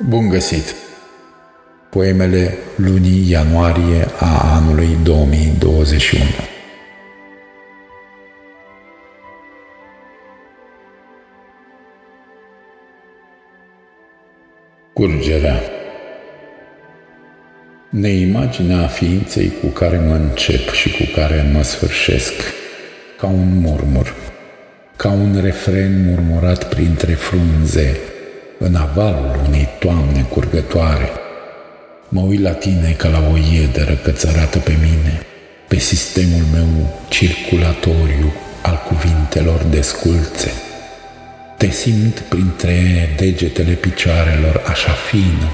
Bun găsit! Poemele lunii ianuarie a anului 2021 Curgerea Neimaginea ființei cu care mă încep și cu care mă sfârșesc, ca un murmur, ca un refren murmurat printre frunze, în avalul unei toamne curgătoare. Mă uit la tine ca la o iederă cățărată pe mine, pe sistemul meu circulatoriu al cuvintelor desculțe. Te simt printre degetele picioarelor așa fină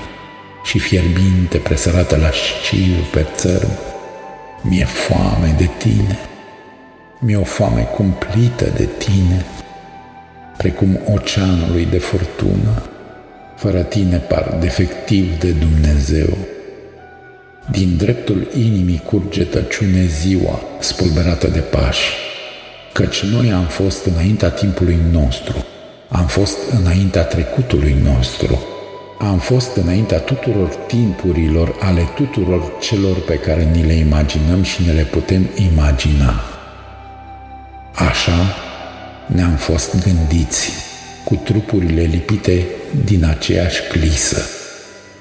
și fierbinte presărată la șciu pe țărm. Mi-e foame de tine, mi-e o foame cumplită de tine, precum oceanului de furtună, fără tine par defectiv de Dumnezeu. Din dreptul inimii curge tăciune ziua, spulberată de pași, căci noi am fost înaintea timpului nostru, am fost înaintea trecutului nostru, am fost înaintea tuturor timpurilor ale tuturor celor pe care ni le imaginăm și ne le putem imagina. Așa ne-am fost gândiți cu trupurile lipite din aceeași clisă.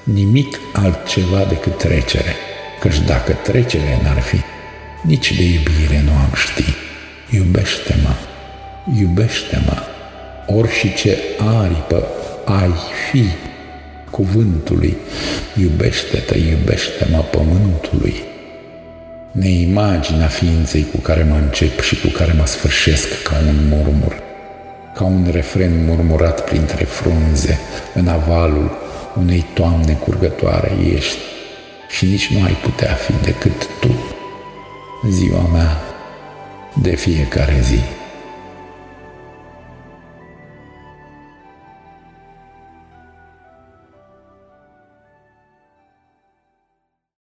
Nimic altceva decât trecere, căci dacă trecere n-ar fi, nici de iubire nu am ști. Iubește-mă, iubește-mă, ori și ce aripă ai fi cuvântului, iubește-te, iubește-mă pământului. Neimaginea ființei cu care mă încep și cu care mă sfârșesc ca un murmur ca un refren murmurat printre frunze, în avalul unei toamne curgătoare ești și nici nu ai putea fi decât tu, ziua mea de fiecare zi.